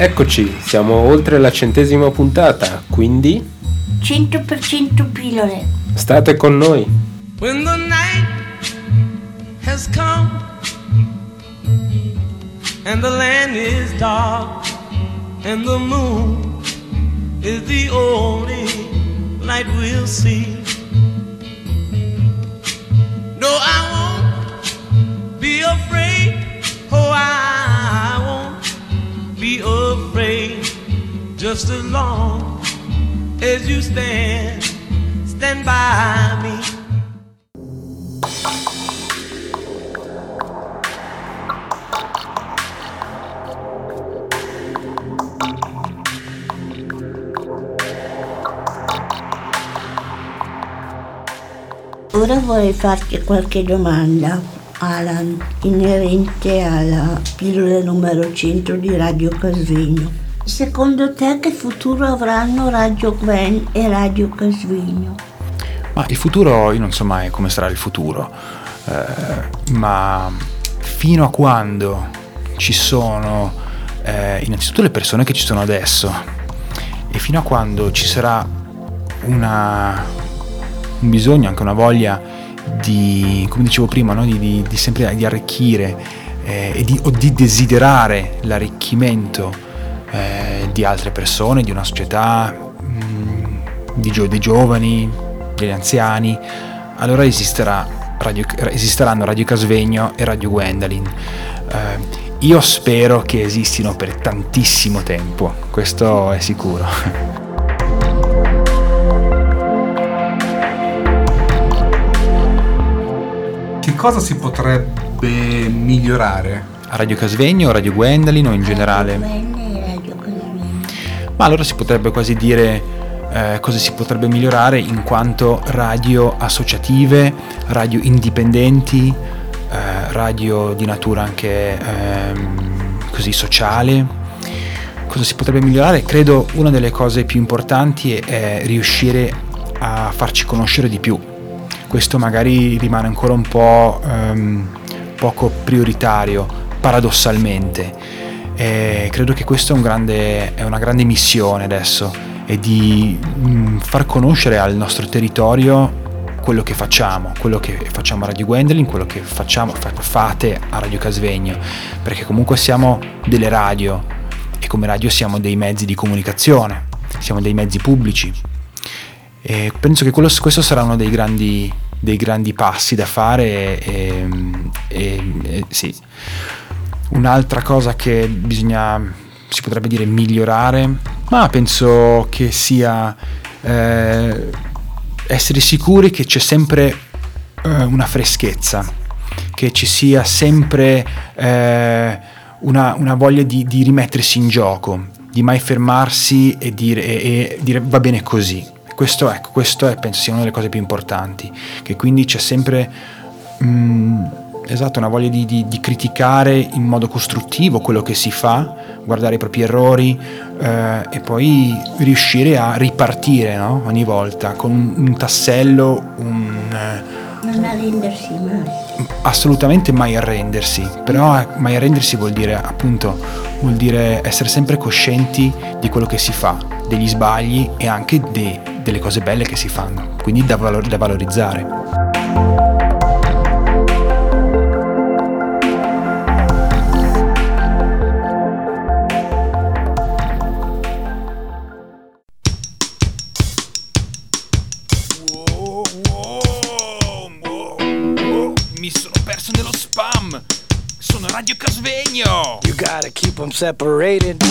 Eccoci, siamo oltre la centesima puntata, quindi 100% pillole. state con noi. When the night has come and the land is dark and the moon is the only light we'll see. Just as long as you stand, stand by me. Ora vorrei farti qualche domanda, Alan, inerente alla pillola numero 100 di Radio Casvegno. Secondo te che futuro avranno Radio Gwen e Radio Casvegno? Ma il futuro, io non so mai come sarà il futuro, eh, ma fino a quando ci sono eh, innanzitutto le persone che ci sono adesso e fino a quando ci sarà una, un bisogno, anche una voglia di, come dicevo prima, no? di, di- di sempre di arricchire eh, e di, o di desiderare l'arricchimento eh, di altre persone, di una società, mm, di gio- dei giovani, degli anziani, allora esisterà Radio- esisteranno Radio Casvegno e Radio Gwendolyn. Eh, io spero che esistino per tantissimo tempo, questo è sicuro. Che cosa si potrebbe migliorare? A Radio Casvegno, Radio Gwendolyn o in generale? Ma allora si potrebbe quasi dire eh, cosa si potrebbe migliorare in quanto radio associative, radio indipendenti, eh, radio di natura anche ehm, così sociale. Cosa si potrebbe migliorare? Credo una delle cose più importanti è, è riuscire a farci conoscere di più. Questo magari rimane ancora un po' ehm, poco prioritario, paradossalmente. E credo che questa è, è una grande missione adesso, è di mm, far conoscere al nostro territorio quello che facciamo, quello che facciamo a Radio Gwendolyn, quello che facciamo, fa- fate a Radio Casvegno, perché comunque siamo delle radio e come radio siamo dei mezzi di comunicazione, siamo dei mezzi pubblici. E penso che quello- questo sarà uno dei grandi, dei grandi passi da fare e, e- e- sì. Un'altra cosa che bisogna, si potrebbe dire, migliorare, ma penso che sia eh, essere sicuri che c'è sempre eh, una freschezza, che ci sia sempre eh, una, una voglia di, di rimettersi in gioco, di mai fermarsi e dire, e- e dire va bene così. Questo, ecco, questo è, penso sia una delle cose più importanti, che quindi c'è sempre mm, esatto, una voglia di, di- di criticare in modo costruttivo quello che si fa, guardare i propri errori eh, e poi riuscire a ripartire no? ogni volta con un, un tassello, un, Non arrendersi mai. assolutamente mai arrendersi, però eh, mai arrendersi vuol dire appunto vuol dire essere sempre coscienti di quello che si fa, degli sbagli e anche de- delle cose belle che si fanno, quindi da, valor- da valorizzare. Mi sono perso nello spam! Sono Radio Casvegno! You gotta keep them separated.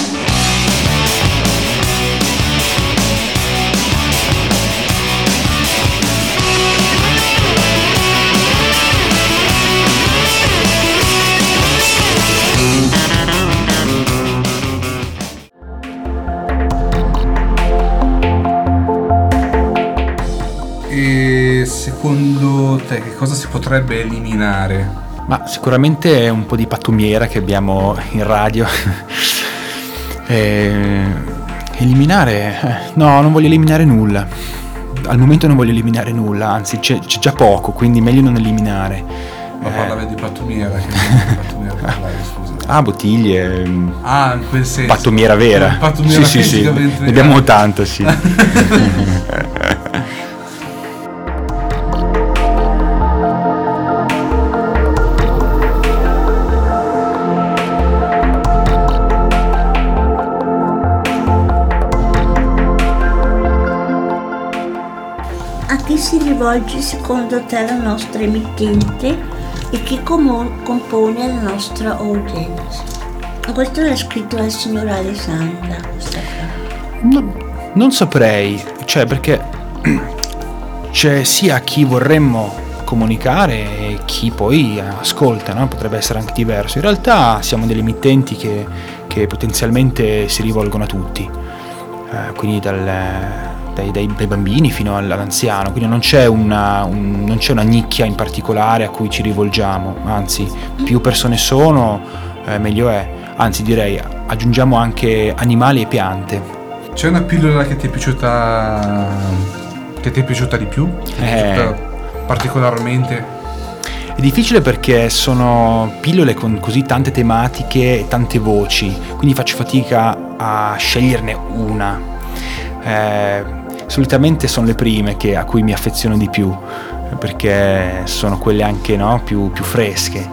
Secondo te che cosa si potrebbe eliminare? Ma sicuramente è un po' di pattumiera che abbiamo in radio. Eh, eliminare? eh, no, non voglio eliminare nulla. Al momento non voglio eliminare nulla, anzi c'è, c'è già poco, quindi meglio non eliminare. Ma Eh, parlavi di pattumiera, che di pattumiera parlavi, scusa. ah, bottiglie, mm, Ah, in quel senso. pattumiera vera. Pattumiera sì, sì, sì, ne abbiamo tanta, sì. chi si rivolge secondo te la nostra emittente e chi comu- compone la nostra audience? Questo l'ha scritto la signora Alessandra. No- non saprei, cioè perché c'è sia chi vorremmo comunicare e chi poi ascolta, no? potrebbe essere anche diverso. In realtà siamo delle emittenti che, che potenzialmente si rivolgono a tutti, eh, quindi dal- dai, dai- dai bambini fino all- all'anziano, quindi non c'è, una, un- non c'è una nicchia in particolare a cui ci rivolgiamo, anzi più persone sono eh, meglio è, anzi direi aggiungiamo anche animali e piante. C'è una pillola che ti è piaciuta. che ti è piaciuta di più? Che ti è Eh. piaciuta particolarmente? È difficile perché sono pillole con così tante tematiche e tante voci, quindi faccio fatica a sceglierne una. Eh, solitamente sono le prime che- a cui mi affeziono di più, perché sono quelle anche no, più, più fresche.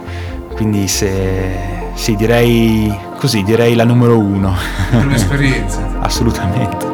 Quindi se sì, direi così, direi la numero uno. Per un'esperienza. Assolutamente.